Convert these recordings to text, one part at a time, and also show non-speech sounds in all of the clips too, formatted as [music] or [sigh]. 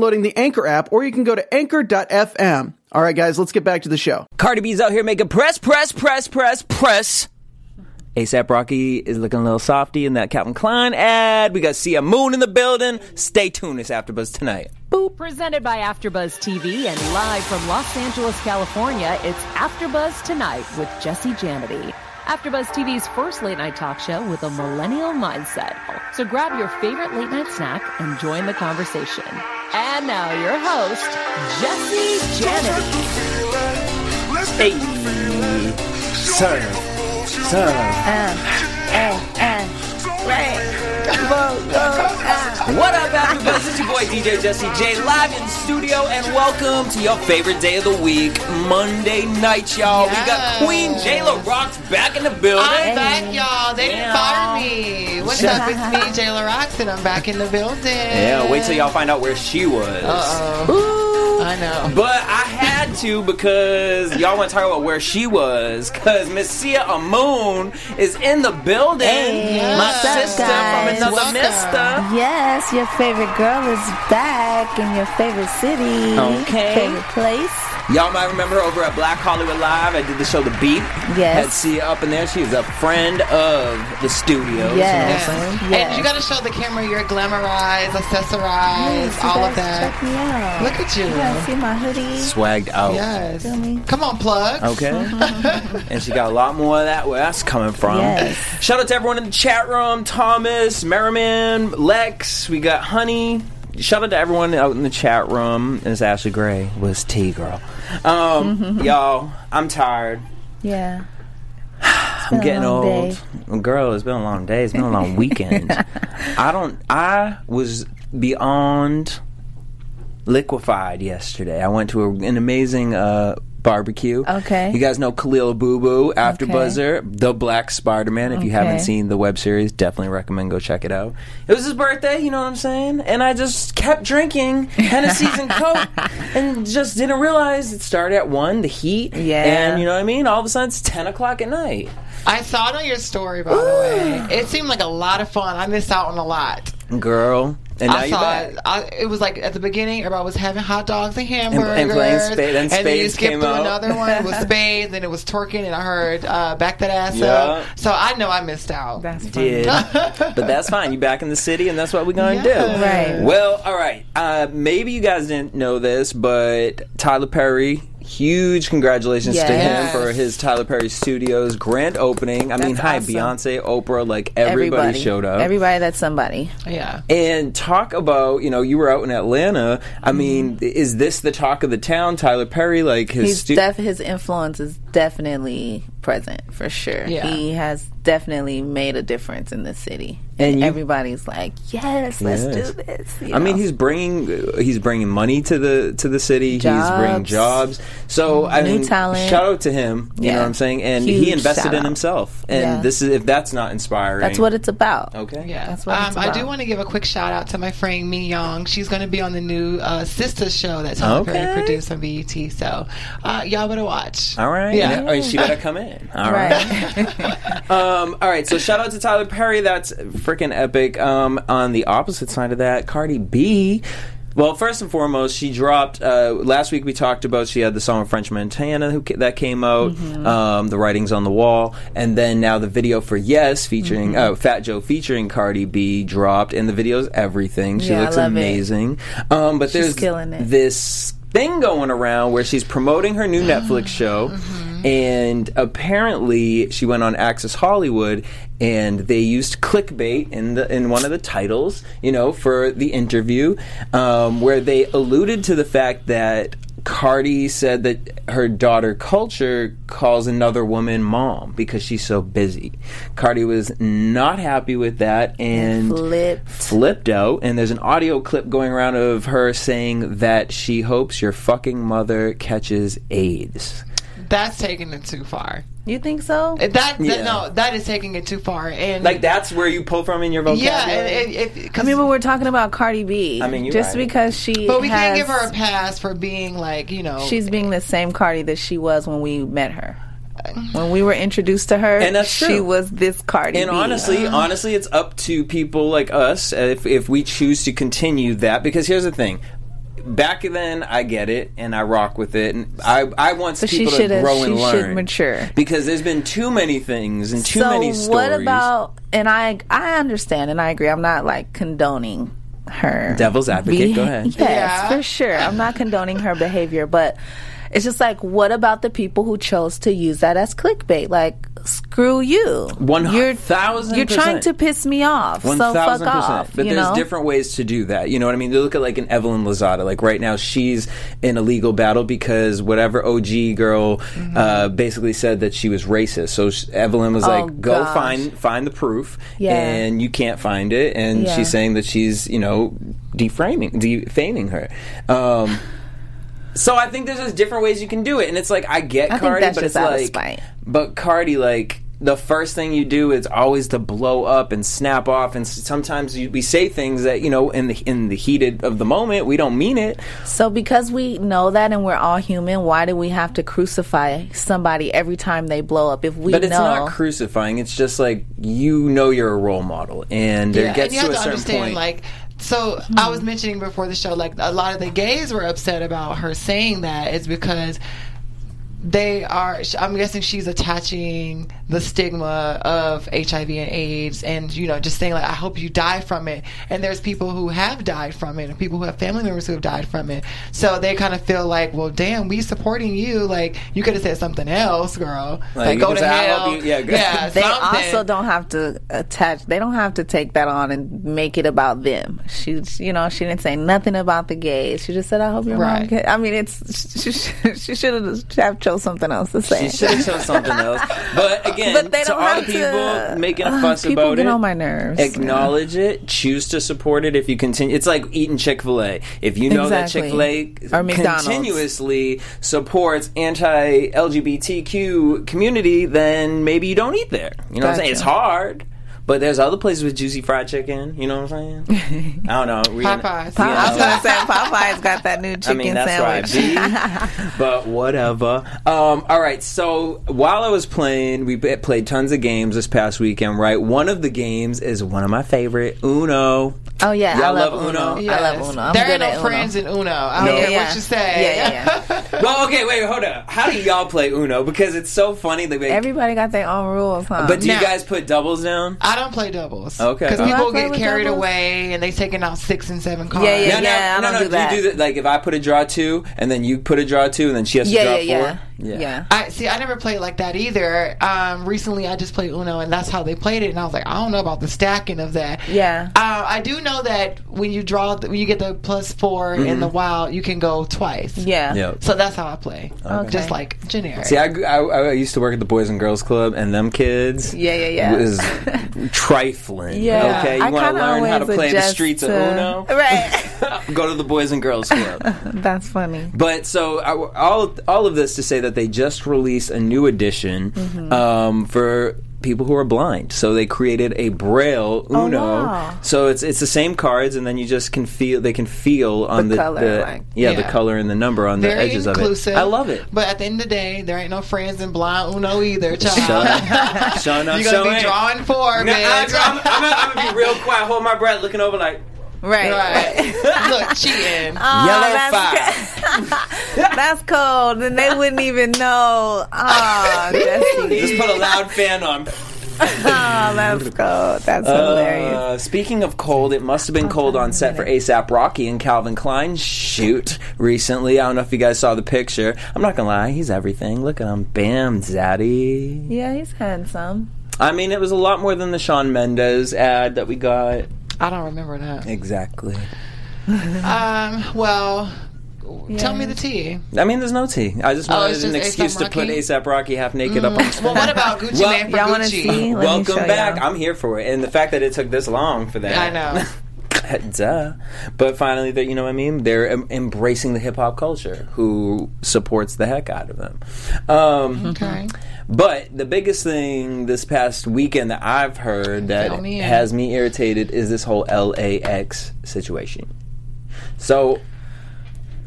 the Anchor app, or you can go to anchor.fm. All right, guys, let's get back to the show. Cardi B's out here making press, press, press, press, press. ASAP Rocky is looking a little softy in that Calvin Klein ad. We got Sia Moon in the building. Stay tuned. It's AfterBuzz tonight. Boop. Presented by AfterBuzz TV and live from Los Angeles, California, it's AfterBuzz Tonight with Jesse Janity. AfterBuzz TV's first late night talk show with a millennial mindset. So grab your favorite late night snack and join the conversation. And now your host, Jesse Janity. Hey, serve, serve. Uh, uh, uh. What up, AfterBuzz? It's your boy DJ Jesse J, live in studio, and welcome to your favorite day of the week, Monday night, y'all. We got Queen Jayla Rocks back in the building. I'm back, y'all. They didn't fire me. What's up? It's me, [laughs] Jayla Roxon. I'm back in the building. Yeah, wait till y'all find out where she was. Uh-oh. I know. But I had to because y'all want to talk about where she was. Because Miss Sia Amoon is in the building. Hey, My sister guys? from another mister. Yes, your favorite girl is back in your favorite city. Okay. Favorite place. Y'all might remember over at Black Hollywood Live, I did the show The Beat. Yes. Had Sia up in there. She was a friend of the studio. Yes. And Yes. you got to show the camera you're glamorized, accessorized, Yes, all of that. Check me out. Look at you. You guys see my hoodie? Swagged out. Yes. Feel me? Come on, plug. Okay. Uh-huh. and she got a lot more of that where that's coming from. Yes. Shout out to everyone in the chat room Thomas, Merriman, Lex. We got Honey. Shout out to everyone out in the chat room. It's Ashley Gray was T Girl. Um, y'all, I'm tired. Yeah. [sighs] I'm getting old. day. Girl, it's been a long day. It's been a long weekend. [laughs] I don't. I was beyond liquefied yesterday. I went to a, an amazing uh, barbecue. Okay. You guys know Khalil Boo Boo, After Okay. Buzzer, the Black Spider Man. If you haven't seen the web series, definitely recommend go check it out. It was his birthday, you know what I'm saying? And I just kept drinking Hennessy's and Coke [laughs] and just didn't realize it started at 1, the heat. Yeah. And you know what I mean? All of a sudden it's 10 o'clock at night. I saw it on your story, by the way. [gasps] It seemed like a lot of fun. I missed out on a lot. Girl. And now I you're saw it. I, it was like at the beginning, everybody was having hot dogs and hamburgers, and playing spade- then and then you spades skipped came through out. another one [laughs] with spades, and then it was twerking, and I heard uh, back that ass Yeah. up. So I know I missed out. That's funny. did. [laughs] but that's fine. You back in the city, and that's what we're going to Yes. do. Right. Well, all right. Uh, maybe you guys didn't know this, but Tyler Perry. Huge congratulations to him for his Tyler Perry Studios grand opening. I mean, That's hi, awesome. Beyonce, Oprah, like everybody, showed up. Everybody that's somebody. Yeah. and talk about, you know, you were out in Atlanta. I mm-hmm. mean, is this the talk of the town? Tyler Perry, like his He's stu- def- his influence is definitely present for sure. Yeah. He has definitely made a difference in the city. And And you- everybody's like, "Yes, let's Yes. do this." you I mean, he's bringing he's bringing money to the to the city. He's bringing Jobs. jobs. So I New mean, talent. shout out to him. You know what I'm saying? And he invested in himself. And Yeah. this is if that's not inspiring. that's what it's about. Okay. Yeah, That's what um, it's I do want to give a quick shout out to my friend Mi Young. She's going to be on the new uh, Sistas show that Tyler Okay. Perry produced on BET. So uh, y'all better watch. All right. Yeah. And, oh, she better come in. All right. Right. [laughs] Um, all right. So shout out to Tyler Perry. That's freaking epic. Um, on the opposite side of that, Cardi B. Well, first and foremost, she dropped. Uh, last week we talked about she had the song French Montana who, that came out, Mm-hmm. um, the writings on the wall, and then now the video for Yes featuring Mm-hmm. uh, Fat Joe featuring Cardi B dropped, and the video's everything. She Yeah, I looks love it. amazing. Um, but She's there's killing it. this thing going around where she's promoting her new Netflix show. Mm-hmm. And apparently, she went on Access Hollywood, and they used clickbait in the in one of the titles, you know, for the interview, um, where they alluded to the fact that Cardi said that her daughter Kulture calls another woman mom because she's so busy. Cardi was not happy with that and Flipped. flipped out. And there's an audio clip going around of her saying that she hopes your fucking mother catches AIDS. That's taking it too far. You think so? That, that Yeah. no, that is taking it too far. And Like that's where you pull from in your vocabulary. yeah, and, and, if, I mean, but we're talking about Cardi B. I mean, you're just right. because she. but we can't give her a pass for being like you know. She's being the same Cardi that she was when we met her. When we were introduced to her, And that's she true. was this Cardi And B. honestly, uh-huh. honestly, it's up to people like us if if we choose to continue that. Because here's the thing. Back then, I get it and I rock with it, and I I want But she people to shoulda- grow and she learn. should mature. because there's been too many things and too so many stories. what about? And I I understand and I agree. I'm not like condoning her Devil's advocate, go ahead. [laughs] Yes, Yeah. for sure. I'm not condoning her behavior, but it's just like, what about the people who chose to use that as clickbait? Like, screw you. One You're thousand You're trying to piss me off. One so fuck thousand percent. off. But there's know? different ways to do that. You know what I mean? They look at like an Evelyn Lozada. Like right now, she's in a legal battle because whatever OG girl Mm-hmm. uh, basically said that she was racist. So sh- Evelyn was Oh, like, "Go gosh. find find the proof," Yeah. and you can't find it. And Yeah. she's saying that she's you know deframing defaming her. Um, so I think there's just different ways you can do it, and it's like I get I think Cardi, that's but just it's out of like, spite. but Cardi, like the first thing you do is always to blow up and snap off, and sometimes you, we say things that you know in the in the heated of the moment we don't mean it. So because we know that and we're all human, why do we have to crucify somebody every time they blow up? If we But it's know, not crucifying. It's just like you know you're a role model, and there yeah, gets and you to have a to certain understand point. like. So I was hmm. mentioning before the show, like a lot of the gays were upset about her saying that. Is because they are. I'm guessing she's attaching the stigma of HIV and AIDS, and you know, just saying like, "I hope you die from it." And there's people who have died from it, and people who have family members who have died from it. So they kind of feel like, "Well, damn, we supporting you. Like, you could have said something else, girl. Like, Like, go to say, hell." you- yeah, yeah. they something. also don't have to attach. They don't have to take that on and make it about them. She, you know, she didn't say nothing about the gays. She just said, "I hope your mom." Right. Get, I mean, it's [laughs] she, she should have have chose something else to say. She should have chose something else. But [laughs] again, But they to don't all have the to- people making a [sighs] fuss people about get it, on my nerves. Acknowledge it. Choose to support it. If you continue, it's like eating Chick Fil A. If you know that Chick Fil A continuously supports anti-LGBTQ community, then maybe you don't eat there. You know what I'm saying? It's hard. But there's other places with juicy fried chicken. You know what I'm saying? [laughs] I don't know. We- Popeyes. Pa- I was gonna say Popeye's got that new chicken I chicken mean, that's sandwich. where I be. [laughs] but whatever. Um, all right. So while I was playing, we played tons of games this past weekend. Right. One of the games is one of my favorite, Uno. Oh yeah, Y'all I love, love Uno. Uno? I love Uno. I'm there good ain't no at Uno. friends in Uno. I don't care Yeah, what you say. yeah, yeah. [laughs] Well, okay. Wait. Hold up. How do y'all play Uno? Because it's so funny. That they, Everybody got their own rules, huh? but do you guys put doubles down? I don't play doubles. Okay. Because people get carried doubles? away and they taking out six and seven cards. Yeah, yeah, no, no, I no, don't no. do that. you do that? Like if I put a draw two, and then you put a draw two, and then she has to yeah, draw yeah, four. yeah, yeah. I see. I never played like that either. Um, recently, I just played Uno, and that's how they played it. And I was like, I don't know about the stacking of that. Yeah. Uh, I do know that when you draw, when you get the plus 4 in Mm-hmm. the wild, you can go twice. Yeah. Yep. So that's how I play. Okay. Just like generic. See, I, I, I used to work at the Boys and Girls Club, and them kids, Yeah, yeah, yeah. was [laughs] trifling. Yeah. Okay, you I want to kinda learn how to always play the adjust streets of Uno? [laughs] Right. Go to the Boys and Girls Club. [laughs] That's funny. But so I, all all of this to say that they just released a new edition Mm-hmm. um, for people who are blind. So they created a Braille Uno. Oh, wow. So it's it's the same cards, and then you just can feel they can feel on The the, color, like- yeah, the color and the number on the edges inclusive. of it. I love it. But at the end of the day, there ain't no friends in blind Uno either, child. Shut, [laughs] shut up, You're gonna so be ain't. drawing four, No, man. I'm, I'm, I'm, I'm gonna be real quiet, hold my breath, looking over like Right. Right. [laughs] Look, cheating. Oh, yellow that's five. [laughs] That's cold, and they wouldn't even know. Oh, [laughs] Jesse. Just put a loud fan on. Oh, that's cold. That's hilarious. Uh, speaking of cold, it must have been cold on set for ASAP Rocky and Calvin Klein shoot recently. I don't know if you guys saw the picture. I'm not gonna lie, he's everything. Look at him, bam, zaddy. Yeah, he's handsome. I mean, it was a lot more than the Shawn Mendes ad that we got. I don't remember that. Exactly. Um, well, Tell me the tea. I mean, there's no tea. I just Oh, wanted an just excuse to put ASAP Rocky half naked up on the screen. Well, what about Gucci Well, Man for Y'all Gucci? see? Welcome back. y'all. I'm here for it, and the fact that it took this long for that. I know. [laughs] Duh. But finally, that you know what I mean. They're em- embracing the hip hop culture, who supports the heck out of them. Um, Okay. But the biggest thing this past weekend that I've heard that me has me irritated is this whole LAX situation. So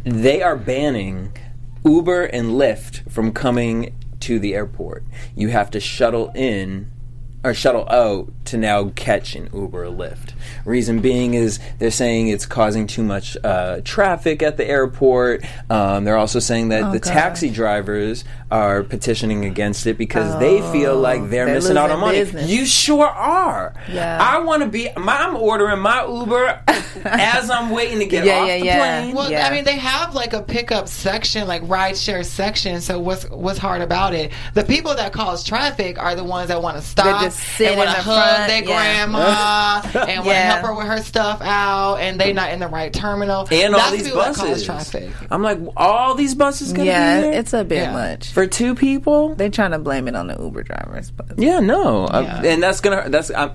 they are banning Uber and Lyft from coming to the airport. You have to shuttle in or shuttle out to now catch an Uber or Lyft. Reason being is they're saying it's causing too much uh, traffic at the airport. Um, they're also saying that Oh, the gosh. taxi drivers are petitioning against it because they feel like they're, they're missing out on money. business. You sure are. Yeah. I want to be. My, I'm ordering my Uber [laughs] as I'm waiting to get Yeah, off yeah, the yeah. plane. Well, Yeah. I mean, they have like a pickup section, like ride share section. So what's what's hard about it? The people that cause traffic are the ones that want to stop just sit and want to hug front, their yeah. grandma [laughs] and want to Yeah. help her with her stuff out, and they not in the right terminal. and all these people that cause buses. traffic. I'm like, all these buses gonna Yeah, be here it's a bit Yeah. much. for two people. They're trying to blame it on the Uber drivers, but Yeah, no, Uh, Yeah. and that's gonna. That's I'm,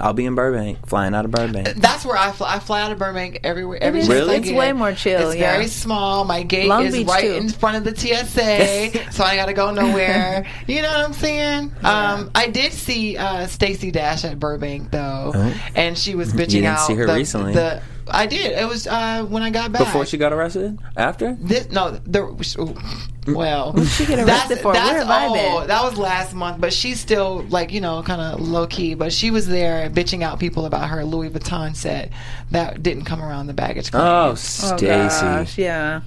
I'll be in Burbank, flying out of Burbank. That's where I fly. I fly out of Burbank everywhere. Every is. Really? It's way more chill, It's yeah. very small. My gate Long is Beach, right too. in front of the TSA, [laughs] so I got to go nowhere. [laughs] You know what I'm saying? Um, I did see uh, Stacey Dash at Burbank though, and she was bitching Oh. didn't out. see her the, recently. The, I did. It was uh, when I got back. Before she got arrested, after. This no the ooh, well she get arrested for? that's Where have I been? That was last month, but she's still like you know kind of low key. But she was there bitching out people about her Louis Vuitton set that didn't come around the baggage claim. Oh, Oh, Stacey. gosh, yeah.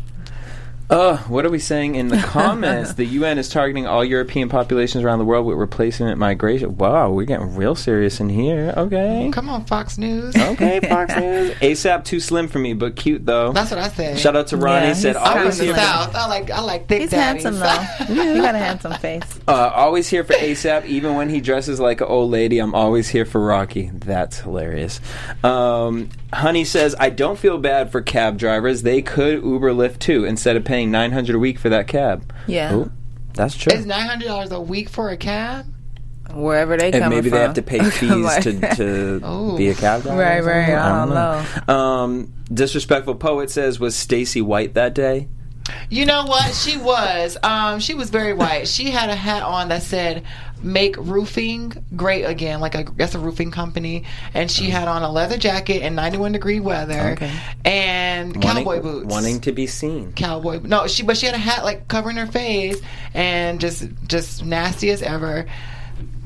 Uh, what are we saying in the [laughs] comments? the UN is targeting all European populations around the world with replacement migration. Wow, we're getting real serious in here. Okay. Come on, Fox News. Okay, Fox [laughs] News. ASAP too slim for me, but cute though. That's what I said. Shout out to Ronnie. Yeah, said I'm always here. the South. I like I like thick He's daddies. handsome though. [laughs] he got a handsome face. uh, always here for ASAP, even when he dresses like an old lady. I'm always here for Rocky. That's hilarious. Um, Honey says I don't feel bad for cab drivers. They could Uber Lyft too instead of paying 900 a week for that cab. Yeah. Oh, that's true. Is nine hundred dollars a week for a cab. Wherever they and come maybe they have to pay [laughs] fees Like- to, to be a cab driver. or Right, right, something? I don't know Um, disrespectful poet says was Stacey White that day. You know what? She was. Um, she was very white. She had a hat on that said "Make roofing great again," like a that's a roofing company. And she mm. had on a leather jacket in 91 degree weather Okay. and cowboy wanting, boots. wanting to be seen. cowboy. No, she but she had a hat like covering her face and just just nasty as ever.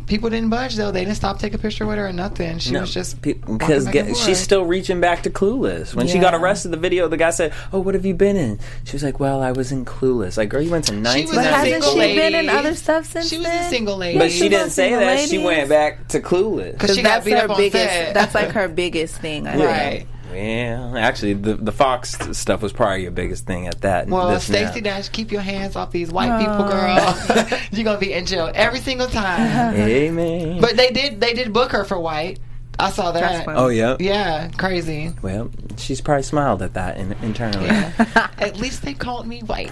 People didn't budge though. They didn't stop take a picture with her or nothing. She was just because back she's still reaching back to Clueless. When she got arrested, the video the guy said, "Oh, what have you been in?" She was like, "Well, I was in Clueless." Like, girl, you went to She nineteen a But hasn't she ninety. been in other stuff since She was then? a single lady. But she She's didn't say single that. She went back to Clueless. Because she got that's beat her up on biggest. set. That's like her [laughs] biggest thing. I think. Right. Well, actually, the the Fox stuff was probably your biggest thing at that. Well, this now. Stacey Dash, keep your hands off these white people, girl. [laughs] [laughs] You're gonna be in jail every single time. Amen. But they did they did book her for white. I saw that. oh yeah. Yeah, crazy. Well, she's probably smiled at that in, internally. At least they called me white.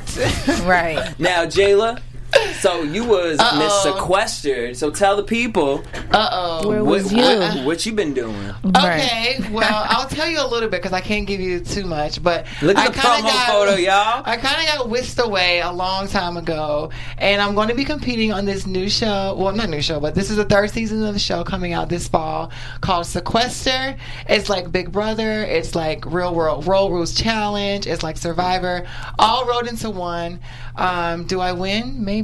Right. [laughs] Now, Jayla, so you was Uh-oh. Miss Sequestered. So tell the people Uh oh. Where what, was you? what, what you been doing. Okay, well, I'll tell you a little bit because I can't give you too much. But Look I at the promo got- photo, y'all. I kind of got whisked away a long time ago, and I'm going to be competing on this new show. Well, not new show, but this is the third season of the show coming out this fall called Sequester. It's like Big Brother. It's like Real World Road Rules Challenge. It's like Survivor, all rolled into one. Um, do I win? Maybe.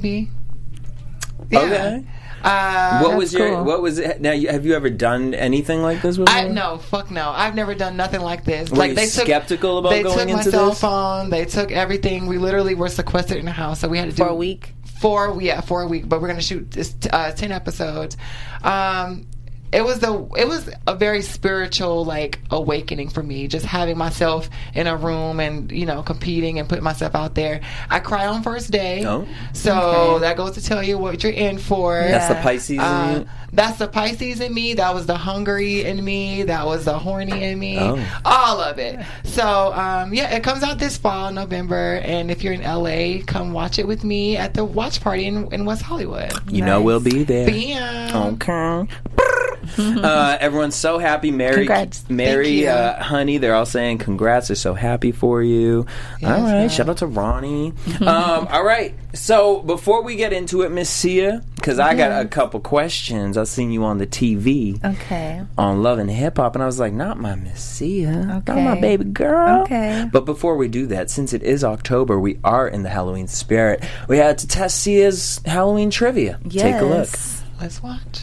Yeah. Okay. Uh, What was your cool. what was it? Now, you, have you ever done anything like this before? I no, fuck no. I've never done nothing like this. Were like you they took skeptical about they going took my into cell this? phone. They took everything. We literally were sequestered in a house, so we had to do For a week. Four, yeah, for a week. But we're gonna shoot this, uh, ten episodes. Um, it was the it was a very spiritual like awakening for me just having myself in a room and you know competing and putting myself out there i cry on first day Oh. so that goes to tell you what you're in for That's the. Pisces. in uh, that's the Pisces in me. That was the hungry in me. That was the horny in me. Oh. All of it. So um, yeah, it comes out this fall, November. And if you're in LA, come watch it with me at the watch party in, in West Hollywood. You know we'll be there. Bam. Okay. [laughs] uh, everyone's so happy. Mary, Congrats. Mary, Thank you. uh, honey, they're all saying congrats. They're so happy for you. all right. ma'am. Shout out to Ronnie. um, all right. So before we get into it, Miss Sia, because I got a couple questions. I seen you on the TV Okay. on Love and Hip Hop, and I was like, not my Miss Sia, not my baby girl. Okay. But before we do that, since it is October, we are in the Halloween spirit. We had to test Sia's Halloween trivia. Yes. Take a look. Let's watch.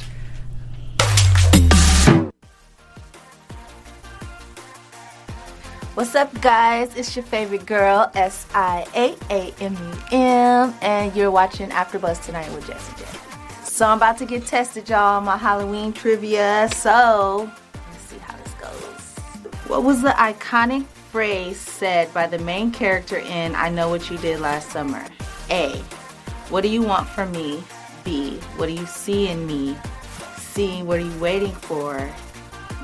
What's up, guys? It's your favorite girl, S I A A M U M, and you're watching AfterBuzz tonight with Jesse J. So I'm about to get tested, y'all. My Halloween trivia. So let's see how this goes. What was the iconic phrase said by the main character in I Know What You Did Last Summer? A. What do you want from me? B. What do you see in me? C. What are you waiting for?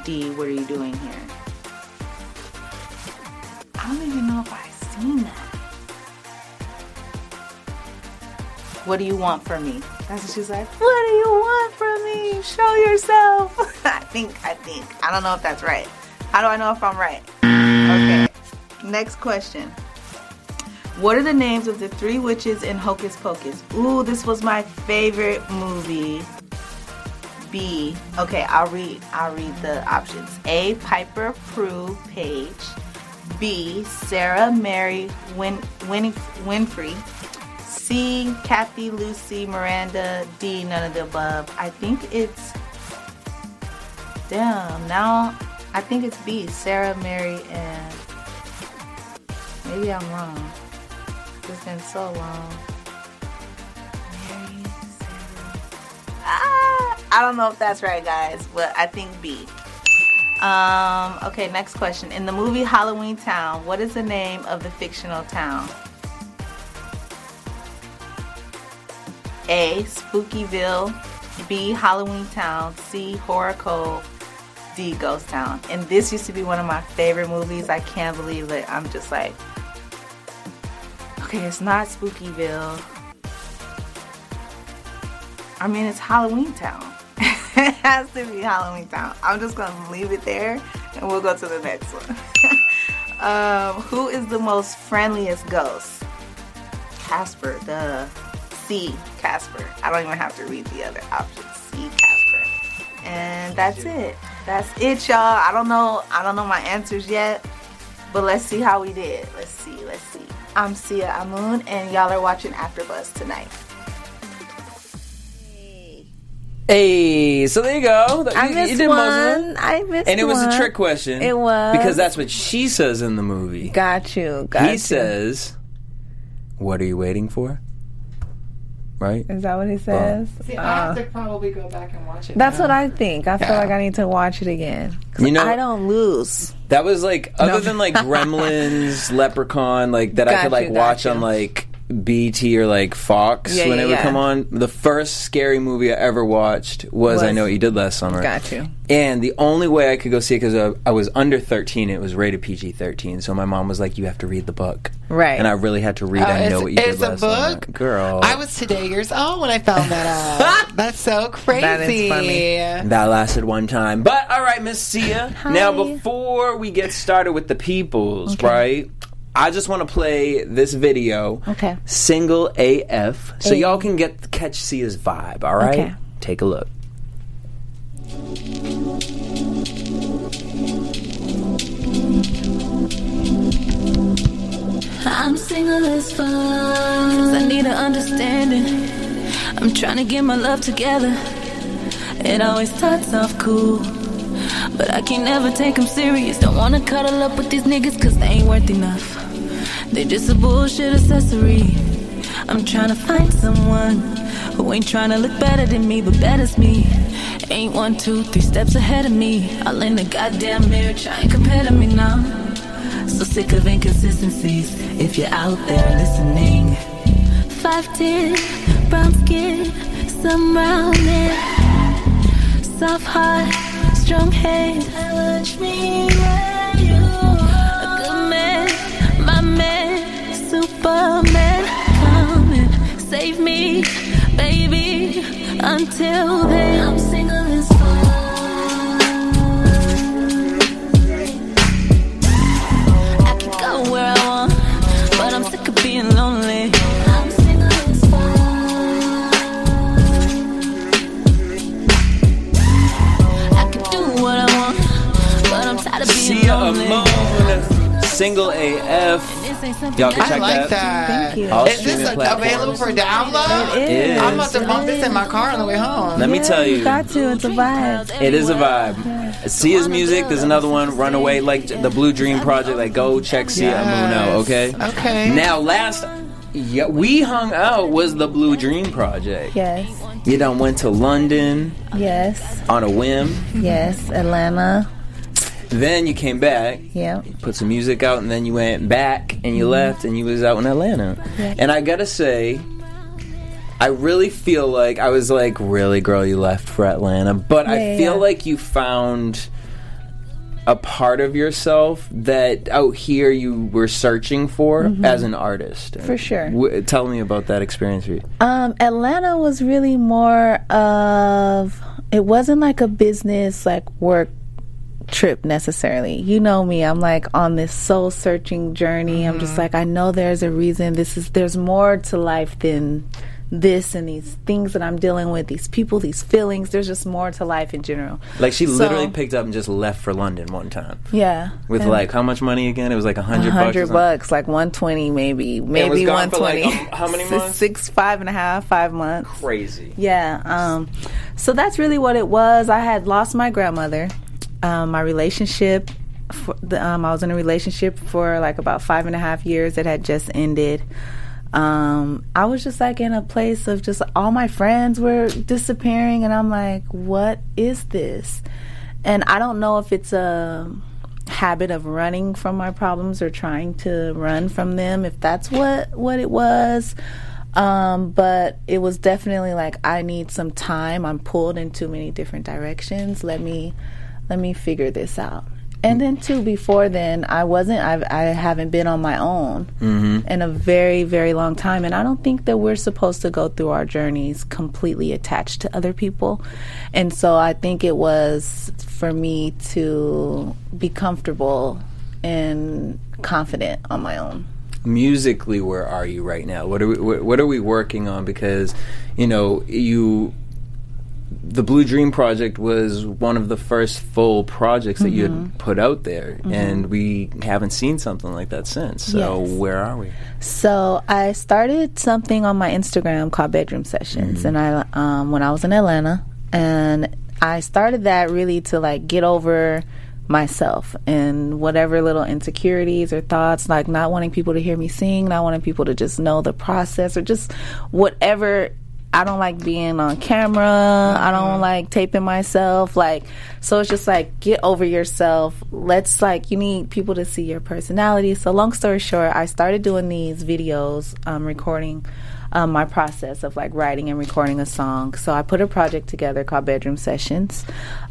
D. What are you doing here? I don't even know if I've seen that. What do you want from me? That's what she's like. What do you want from me? Show yourself. [laughs] I think, I think. I don't know if that's right. How do I know if I'm right? Okay. Next question. What are the names of the three witches in Hocus Pocus? Ooh, this was my favorite movie. B. Okay, I'll read. I'll read the options. A. Piper Prue Paige. B. Sarah Mary Win- Win- Winfrey. C. Kathy Lucy Miranda. D. None of the above. I think it's. Damn. Now I think it's B. Sarah Mary and. Maybe I'm wrong. It's been so long. Mary, Sarah. Ah, I don't know if that's right, guys, but I think B. Um, okay, next question. In the movie Halloween Town, what is the name of the fictional town? A. Spookyville. B. Halloween Town. C. Horror Cove. D. Ghost Town. And this used to be one of my favorite movies. I can't believe it. I'm just like, okay, it's not Spookyville. I mean, it's Halloween Town. [laughs] it has to be Halloween Town. I'm just gonna leave it there, and we'll go to the next one. [laughs] um, who is the most friendliest ghost? Casper. The C. Casper. I don't even have to read the other options. C. Casper. And that's it. That's it, y'all. I don't know. I don't know my answers yet, but let's see how we did. Let's see. Let's see. I'm Sia Amun, and y'all are watching AfterBuzz tonight. Hey, so there you go. I You- missed you did most of one. I missed And it was one. a trick question. It was. Because that's what she says in the movie. Got you. Got he you. says, What are you waiting for? Right? Is that what he says? See, I have uh, to probably go back and watch it. That's now. what I think. I feel Yeah. like I need to watch it again. You know- I don't lose. That was like, other No. than like [laughs] Gremlins, Leprechaun, like that I could like you, watch you. on like BT or like Fox Yeah, when yeah, it would yeah. come on. The first scary movie I ever watched was, I Know What You Did Last Summer. Got you. And the only way I could go see it because I, uh, I was under 13, it was rated PG 13. So my mom was like, "You have to read the book." Right. And I really had to read. Oh, I know what you did it's a last summer. book? girl. I was today years old when I found that out. [laughs] That's so crazy. That is funny. That lasted one time. But all right, Miss Sia. Now, before we get started with the peoples, right? I just want to play this video. Okay. Single AF, so Hey. y'all can get catch Sia's vibe. All right. Okay. Take a look. I'm single as fuck. Cause I need an understanding. I'm trying to get my love together. It always starts off cool. But I can never take them serious. Don't wanna cuddle up with these niggas cause they ain't worth enough. They just a bullshit accessory. I'm trying to find someone who ain't trying to look better than me, but better's me. Ain't one, two, three steps ahead of me. All in the goddamn mirror, trying to compare to me now. So sick of inconsistencies. If you're out there listening, five ten, brown skin, some round it, soft heart, strong head. Touch me where you are. A good man, my man, Superman, come and save me, baby. Until then, I'm single as fuck. Single AF. This ain't Y'all can I check like that. that. Thank you. All Is this platforms. available for download? It is. I'm about to bump this in my car on the way home. Let me tell you. You got to. It's a vibe. It is a vibe. Sia's music. There's another one, Runaway, like the Blue Dream Project. Like, go check Sia Yes. Amuno, okay? Okay. Now, last yeah, we hung out was the Blue Dream Project. Yes. You done went to London Yes. on a whim. Yes. Atlanta. Then you came back, Yeah. put some music out, and then you went back and you left and you was out in Atlanta. Yeah. And I gotta say, I really feel like I was like, really, girl, you left for Atlanta. But I feel yeah. like you found a part of yourself that out here you were searching for as an artist. Mm-hmm. For sure. W- tell me about that experience for you. Um, Atlanta was really more of it wasn't like a business like work trip necessarily. You know me, I'm like on this soul searching journey. I'm just like I know there's a reason this is there's more to life than this and these things that I'm dealing with, these people, these feelings. There's just more to life in general. Like she So- literally picked up and just left for London one time Yeah. with like how much money again? It was like a hundred bucks. hundred bucks, like one twenty, maybe, maybe one for, like, um, how many [laughs] months? Six, five and a half, five months. Crazy. Yeah. Um, so that's really what it was. I had lost my grandmother. Um, my relationship, the, um, I was in a relationship for like about five and a half years that had just ended. Um, I was just like in a place of just all my friends were disappearing, and I'm like, what is this? And I don't know if it's a habit of running from my problems or trying to run from them, if that's what what it was. Um, but it was definitely like I need some time. I'm pulled in too many different directions. Let me let me figure this out. And then too, before then, I wasn't. I've, I haven't been on my own mm-hmm. in a very, very long time, and I don't think that we're supposed to go through our journeys completely attached to other people. And so, I think it was for me to be comfortable and confident on my own. musically where are you right now what are we what are we working on because you know you the blue dream project was one of the first full projects that you Mm-hmm. had put out there and we haven't seen something like that since so Yes. where are we So I started something on my Instagram called Bedroom Sessions, and I um, when I was in Atlanta, and I started that really to like get over myself and whatever little insecurities or thoughts, like not wanting people to hear me sing, not wanting people to just know the process, or just whatever. I don't like being on camera. I don't like taping myself. Like, so it's just like, get over yourself. Let's like, you need people to see your personality. So, long story short, I started doing these videos, um, recording um, my process of like writing and recording a song. So, I put a project together called Bedroom Sessions.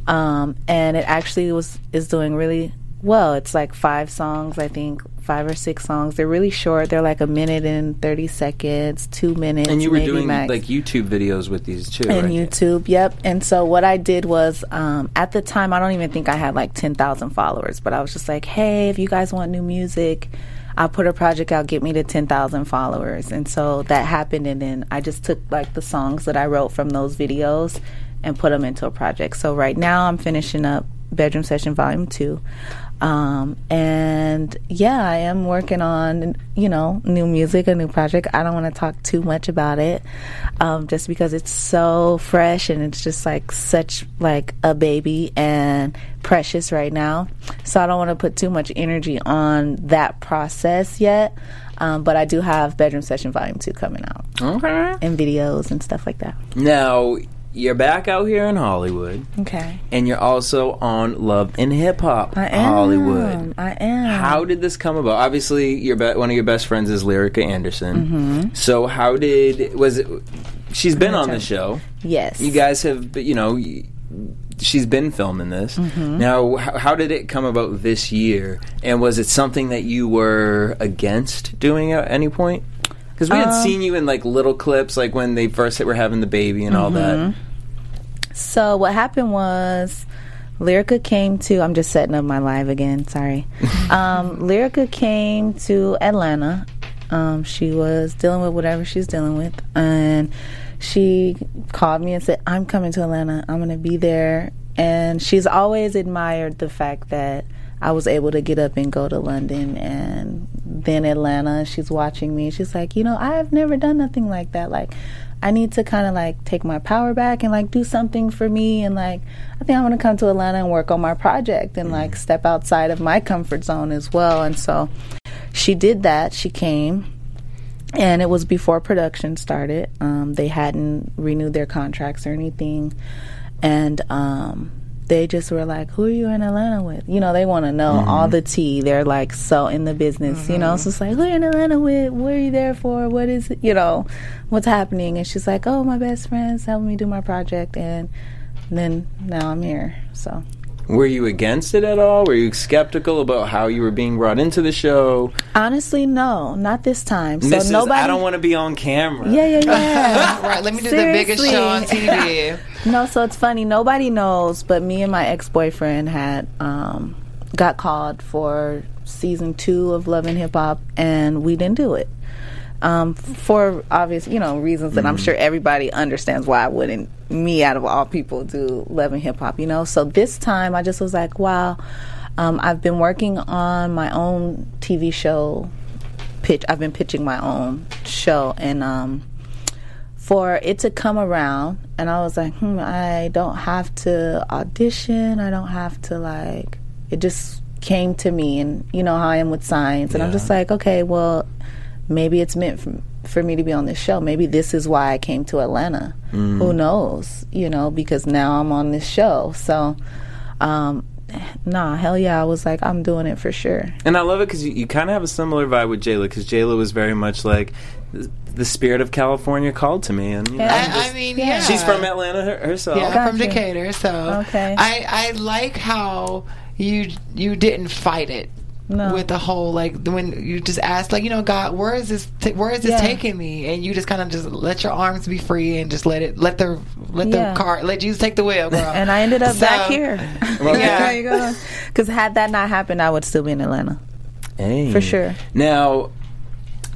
Um, and it actually was, is doing really well. It's like five songs, I think, five or six songs. They're really short. They're like a minute and 30 seconds, two minutes. and you were doing max like youtube videos with these too and right? YouTube. Yep. And so what I did was, um, at the time, I don't even think I had like ten thousand followers, but I was just like, hey, if you guys want new music, I'll put a project out, get me to ten thousand followers. And so that happened, and then I just took like the songs that I wrote from those videos and put them into a project. So right now, I'm finishing up Bedroom Session Volume Two. Um, and yeah, I am working on, you know, new music, a new project. I don't want to talk too much about it, um, just because it's so fresh and it's just like such like a baby and precious right now. So I don't want to put too much energy on that process yet. Um, but I do have Bedroom Session Volume 2 coming out Okay. and videos and stuff like that. Now you're back out here in Hollywood, Okay. and you're also on Love and Hip Hop I am. Hollywood. I am. How did this come about? Obviously, your be- one of your best friends is Lyrica Anderson. Mm-hmm. So how did was it? She's been on the show. Yes. You guys have, you know, she's been filming this. Mm-hmm. Now, how, how did it come about this year? And was it something that you were against doing at any point? Because we had Um, seen you in like little clips, like when they first were having the baby and all Mm-hmm. that. So what happened was Lyrica came to I'm just setting up my live again, sorry. [laughs] um, Lyrica came to Atlanta. Um, she was dealing with whatever she's dealing with and she called me and said, I'm coming to Atlanta. I'm gonna be there and she's always admired the fact that I was able to get up and go to London and then Atlanta. She's watching me. She's like, you know, I've never done nothing like that. Like, I need to kind of like take my power back and like do something for me. And like, I think I want to come to Atlanta and work on my project and like step outside of my comfort zone as well. And so she did that. She came. And it was before production started. Um, they hadn't renewed their contracts or anything. And um, they just were like, "Who are you in Atlanta with?" You know, they want to know mm-hmm. all the tea. They're like so in the business, you know. Mm-hmm. So it's like, "Who are you in Atlanta with? What are you there for? What is it? You know, what's happening?" And she's like, "Oh, my best friend's helping me do my project." And then now I'm here. So Were you against it at all? Were you skeptical about how you were being brought into the show? honestly, no, not this time. So this nobody. I don't want to be on camera. yeah, yeah, yeah. [laughs] right, let me do the biggest show on TV. [laughs] No, so it's funny. Nobody knows, but me and my ex boyfriend had um, got called for season two of Love and Hip Hop, and we didn't do it um, for obvious, you know, reasons that I'm sure everybody understands why I wouldn't. Me, out of all people, do Love and Hip Hop. You know, so this time I just was like, wow. Um, I've been working on my own TV show pitch. I've been pitching my own show, and um, for it to come around and I was like, hmm, I don't have to audition. I don't have to like it just came to me and you know how I am with science and I'm just like, okay, well maybe it's meant for, for me to be on this show. Maybe this is why I came to Atlanta. Who knows, you know, because now I'm on this show. So um nah, hell yeah, I was like I'm doing it for sure. And I love it because you, you kind of have a similar vibe with Jayla because Jayla was very much like the, the spirit of California called to me, and you know, Yeah. I'm I, I mean, Yeah. yeah. she's from Atlanta her, herself. Yeah, I'm from Decatur, so Okay. I I like how you you didn't fight it No. with the whole like when you just ask like you know God where is this t- where is this Yeah. taking me and you just kind of just let your arms be free and just let it let the let Yeah. the car let Jesus take the wheel, girl. [laughs] And I ended up So- back here. [laughs] Okay. there you go. Because had that not happened, I would still be in Atlanta. Hey. For sure. Now,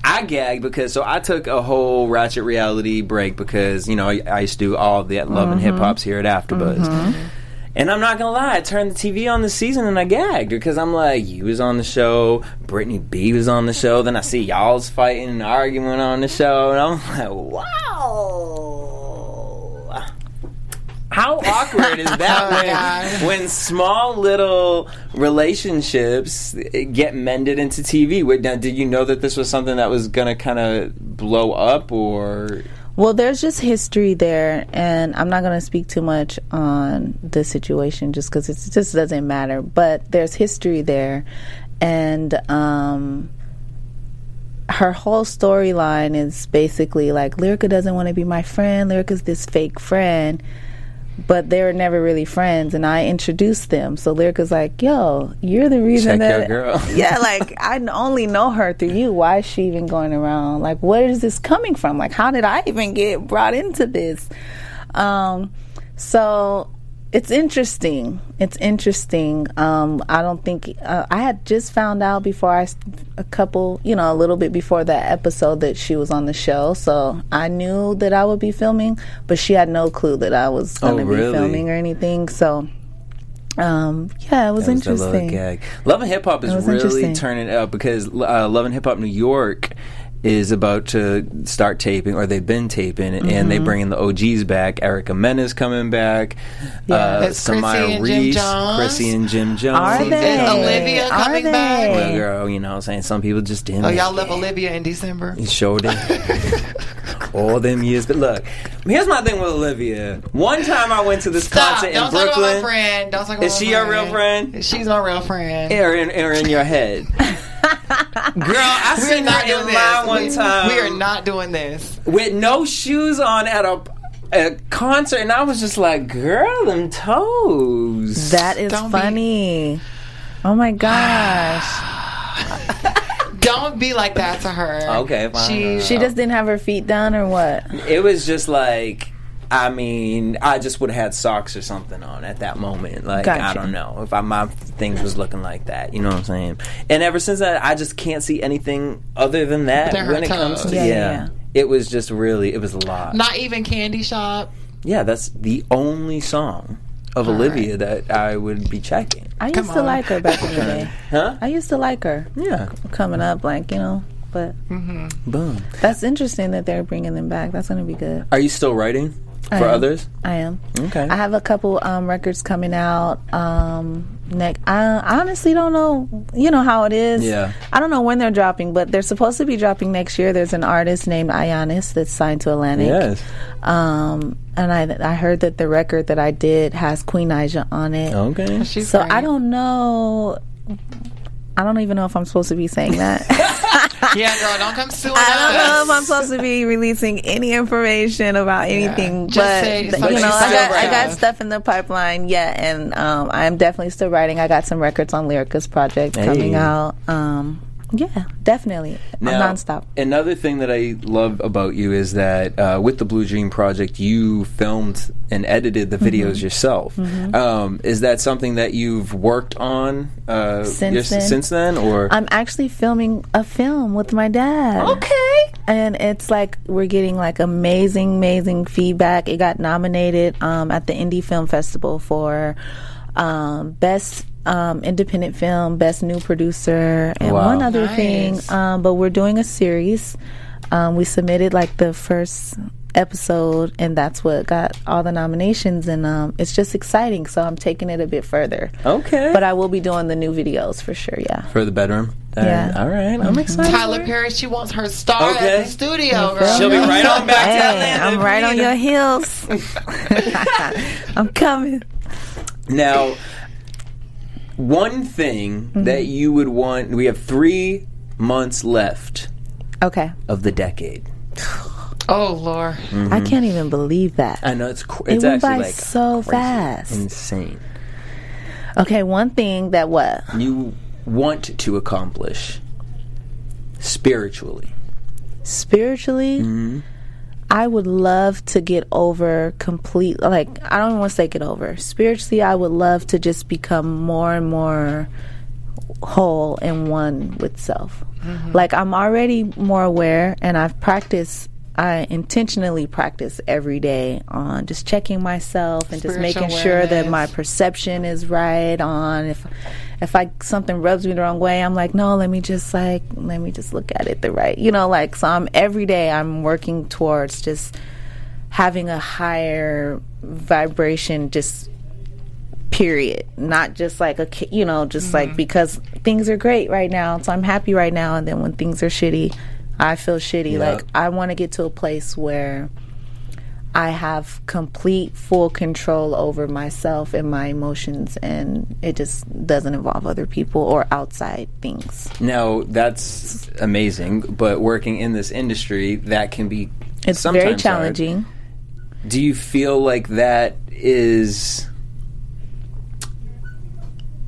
I gagged because so I took a whole Ratchet reality break because you know I, I used to do all the love and Mm-hmm. hip hops here at AfterBuzz. And I'm not gonna lie, I turned the TV on this season and I gagged because I'm like, you was on the show, Brittany B was on the show, then I see y'all's fighting and arguing on the show, and I'm [laughs] like, wow. How awkward is that [laughs] when, when small little relationships get mended into TV? Now, did you know that this was something that was to kind of blow up, or Well, there's just history there, and I'm not going to speak too much on the situation just because it just doesn't matter. But there's history there, and um, her whole storyline is basically like Lyrica doesn't want to be my friend. Lyrica's this fake friend. But they were never really friends, and I introduced them. So Lyrica's like, "Yo, you're the reason Check your that girl. [laughs] yeah, like I only know her through you. Why is she even going around? Like, where is this coming from? Like, how did I even get brought into this? Um, so it's interesting. It's interesting. Um, I don't think uh, I had just found out before I a couple, you know, a little bit before that episode that she was on the show. So I knew that I would be filming, but she had no clue that I was going to Oh, be filming or anything. So um, yeah, it was, was interesting. Love and Hip Hop is really turning up because uh, Love and Hip Hop New York is about to start taping, or they've been taping, and Mm-hmm. they bringing the OGs back. Erica Mena's coming back. Yeah. Uh, That's Chrissy Samaya and Jim Reese, Jones. Chrissy and Jim Jones. Are they? Is Olivia Are coming back? Well, girl, you know what I'm saying? Some people just didn't. Oh, y'all it. left Olivia in December. He showed it. All them years. But look, here's my thing with Olivia. One time I went to this Stop! concert Don't in talk about Brooklyn. my friend. Don't talk about Is my she your real friend? She's my real friend. Or in, or in your head. [laughs] Girl, I We're seen not her doing in this. line one we, time. we are not doing this. with no shoes on at a, a concert, and I was just like, "Girl, them toes." That is Don't be- funny. Oh my gosh. [sighs] Don't be like that to her. Okay, fine. She, She just didn't have her feet done or what? it was just like. I mean, I just would have had socks or something on at that moment. Like, I don't know if I, my things was looking like that. You know what I'm saying? And ever since that, I just can't see anything other than that Than when it comes to Yeah, yeah, yeah, yeah. It was just really, it was a lot. not even candy shop. yeah, that's the only song of Olivia that I would be checking. I used Come to on. like her back in the day. [laughs] Huh? I used to like her Yeah. coming up, like, you know. But mm-hmm. Boom. that's interesting that they're bringing them back. That's going to be good. Are you still writing I for am. others? I am. Okay. I have a couple um, records coming out. Um, next, I honestly don't know. You know how it is. Yeah. I don't know when they're dropping, but they're supposed to be dropping next year. There's an artist named Ionis that's signed to Atlantic. Yes. Um, and I I heard that the record that I did has Queen Aja on it. Okay. She's So great. I don't know. I don't even know if I'm supposed to be saying that. [laughs] Yeah, girl, don't come suing [laughs] I don't know if I'm supposed to be releasing any information about anything, Just but say th- something you know, I got I got celebrate. stuff in the pipeline yet, and um, I'm definitely still writing. I got some records on Lyrica's project coming out. Um, yeah, definitely, Now, nonstop. Another thing that I love about you is that uh, with the Blue Dream Project, you filmed and edited the videos Mm-hmm. yourself. Um, is that something that you've worked on uh, Since yours- then? since then, or I'm actually filming a film with my dad. okay? and it's like we're getting like amazing amazing feedback it got nominated um, at the indie film festival for um, best um, independent film best new producer and Wow. one other Nice. thing um, but we're doing a series um, we submitted like the first episode and that's what got all the nominations and um, it's just exciting so i'm taking it a bit further Okay. but i will be doing the new videos for sure yeah for the bedroom. Uh, Yeah. All right. I'm excited. Tyler Perry, she wants her star Okay. at the studio, girl. She'll be right on back to Hey, Atlanta. I'm right on your heels. [laughs] [laughs] I'm coming. Now, one thing Mm-hmm. that you would want, we have three months left Okay. of the decade. [sighs] Oh, Lord. I can't even believe that. I know it's cr- It it's went actually by like so crazy, fast. insane. Okay, one thing that what? You want to accomplish spiritually. Spiritually, Mm-hmm. I would love to get over complete like I don't want to say get over. Spiritually, I would love to just become more and more whole and one with self. Mm-hmm. Like I'm already more aware and I've practiced I intentionally practice every day on just checking myself and just Spiritual making sure that my perception is right on if if I something rubs me the wrong way, I'm like, no, let me just like let me just look at it the right. You know, like so I'm every day I'm working towards just having a higher vibration just period. Not just like a you know just like mm-hmm. because things are great right now so i'm happy right now and then when things are shitty i feel shitty. Like i want to get to a place where i have complete full control over myself and my emotions and it just doesn't involve other people or outside things. Now that's amazing, but working in this industry, that can be it's very hard. challenging. Do you feel like that is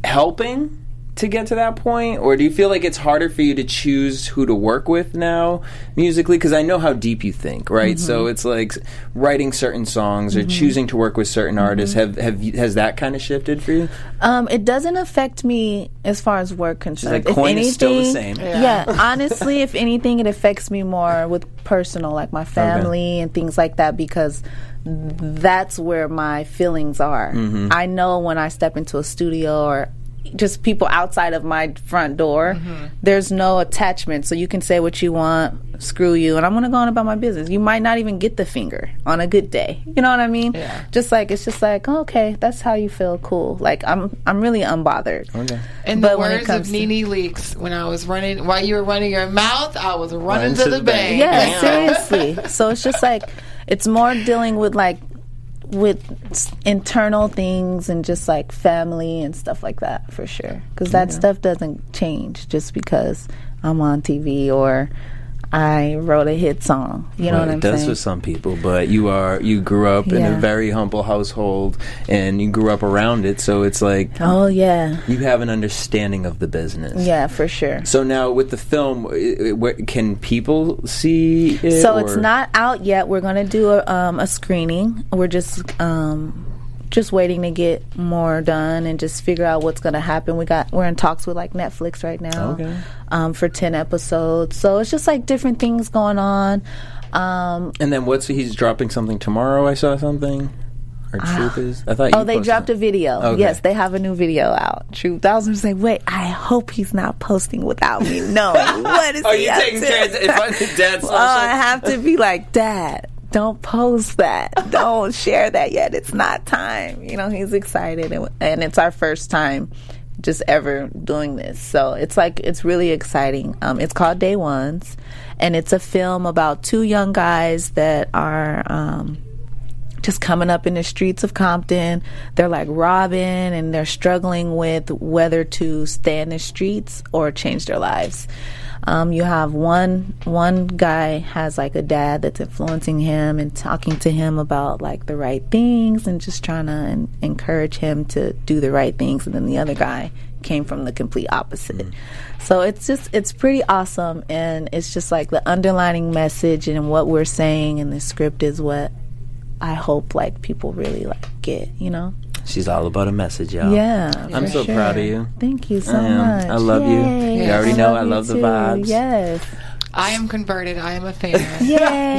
helping to get to that point, or do you feel like it's harder for you to choose who to work with now musically? Because I know how deep you think, right? So Mm-hmm. it's like writing certain songs or choosing to work with certain artists. Mm-hmm. Have have has that kind of shifted for you? Um, it doesn't affect me as far as work concerned. like, coin is still the same. Yeah. [laughs] honestly, if anything, it affects me more with personal, like my family and things like that, because that's where my feelings are. Mm-hmm. I know when I step into a studio or just people outside of my front door, Mm-hmm. there's no attachment. So you can say what you want, screw you, and I'm gonna go on about my business. You might not even get the finger on a good day. You know what I mean? Yeah. Just like it's just like, oh, okay, that's how you feel, cool. Like I'm I'm really unbothered. Okay. In But the when words comes of to- Nene Leakes, when I was running, while you were running your mouth, I was running Run to, the, bank. Yeah, seriously. So it's just like it's more dealing with like with internal things and just like family and stuff like that for sure. Because that stuff doesn't change just because I'm on TV or I wrote a hit song. You know Well, what it I'm saying? It does for some people, but you are you grew up in a very humble household and you grew up around it, so it's like oh yeah, you have an understanding of the business. yeah, for sure. So now with the film, i- i- where- can people see it? So it's not out yet. We're gonna do a, um, a screening. We're just um, just waiting to get more done and just figure out what's gonna happen. We got we're in talks with like Netflix right now Okay. um, for ten episodes. So it's just like different things going on. Um, And then what's he's dropping something tomorrow? I saw something. Or truth is, I thought. oh, they dropped a video. Okay. Yes, they have a new video out. Truth. I was gonna say, wait. I hope he's not posting without me No, [laughs] what is. Are you taking to? care of dad's social? Oh, I have to be like, Dad, don't post that. [laughs] Don't share that yet. It's not time. You know, he's excited, and, and it's our first time just ever doing this. So it's like, it's really exciting. Um, it's called Day Ones, and it's a film about two young guys that are. Um, just coming up in the streets of Compton. They're like robbing and they're struggling with whether to stay in the streets or change their lives. Um, you have one one guy has like a dad that's influencing him and talking to him about like the right things and just trying to en- encourage him to do the right things. And then the other guy came from the complete opposite. So it's just it's pretty awesome and it's just like the underlining message and what we're saying in the script is what I hope like people really like get, you know? She's all about a message, y'all. Yeah. I'm for so proud of you. Thank you so I much. I love you. Yay. You already I know I you love the too. vibes. Yes. I am converted. I am a fan. [laughs] Yay.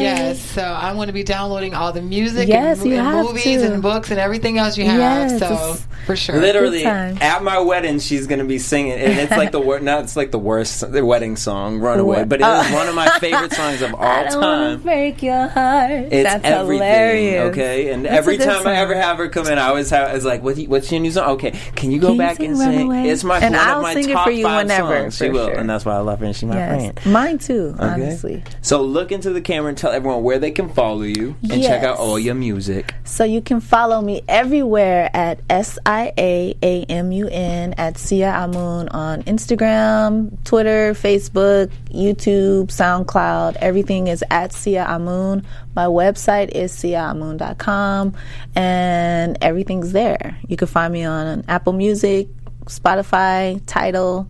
Yes, so I'm going to be downloading all the music Yes, and, you and have movies to. and books and everything else you have. Yes, so for sure, Literally at my wedding, she's gonna be singing, and it's like the wor- not it's like the worst the wedding song, "Runaway," but it is Oh. one of my favorite songs of [laughs] all I don't time. break your heart. It's That's everything, hilarious. okay. And That's every good time I ever have her come in, I always have it's like, what, what's your new song? Okay, can you go Can you back sing and sing? Runaway? It's my And one I'll of my sing it for you five whenever, songs. She will, sure. and that's why I love her. and she's my Yes. friend. Mine too, Okay. honestly. So look into the camera and tell everyone where they can follow you and check out all your music. So you can follow me everywhere at S I A A M U N at Sia Amun on Instagram, Twitter, Facebook, YouTube, SoundCloud. Everything is at Sia Amun. My website is siaamun.com and everything's there. You can find me on Apple Music, Spotify, Tidal.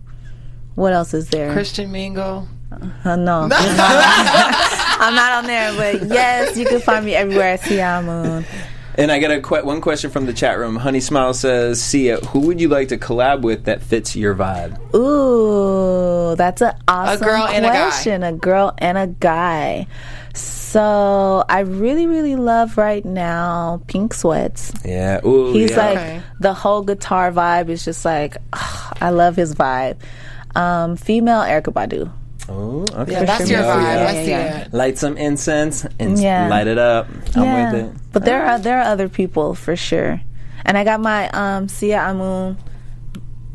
What else is there? Christian Mingle. Uh, no. [laughs] I'm not on there, but yes, you can find me everywhere at Sia Amun. And I got a que- one question from the chat room. Honey Smile says, "Sia, who would you like to collab with that fits your vibe?" Ooh, that's an awesome girl and a guy. question. A girl and a guy. So I really, really love right now Pink Sweats. Yeah. Ooh, He's yeah. like Okay. the whole guitar vibe is just like I love his vibe. Um, female Erykah Badu. Ooh, okay. Yeah, that's your Yeah, vibe. yeah. I see Yeah, it. Light some incense and Yeah. light it up. I'm yeah, with it. but there are there are other people for sure. And I got my um, Sia Amun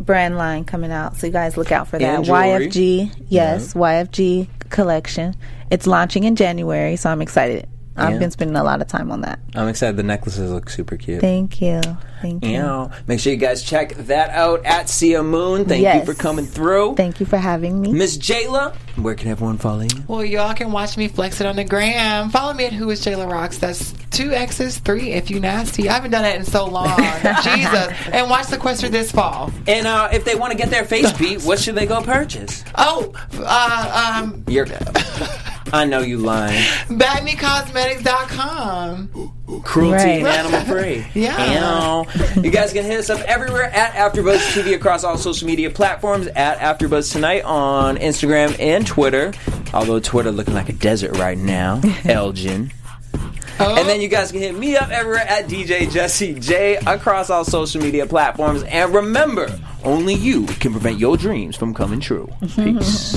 brand line coming out, so you guys look out for that. And jewelry. YFG, yes, YFG collection. It's launching in January, so I'm excited I've Yeah. been spending a lot of time on that. I'm excited. The necklaces look super cute. Thank you. Thank you. Yeah. Make sure you guys check that out at Sia Amun. Thank you for coming through. Thank you for having me. Miss Jayla, where can everyone follow you? Well, y'all can watch me flex it on the gram. Follow me at Who is Jayla Rocks. That's two X's, three if you nasty. I haven't done that in so long. [laughs] Jesus. And watch the Sequester this fall. And uh, if they want to get their face beat, what should they go purchase? Oh, uh, um, You're. [laughs] I know you lying. BagMeCosmetics.com. Cruelty Right. and animal free. [laughs] Yeah. Ew. You guys can hit us up everywhere at AfterBuzz TV across all social media platforms at AfterBuzz Tonight on Instagram and Twitter. Although Twitter looking like a desert right now. [laughs] Elgin. Oh. And then you guys can hit me up everywhere at DJ Jesse J across all social media platforms. And remember, only you can prevent your dreams from coming true. [laughs] Peace.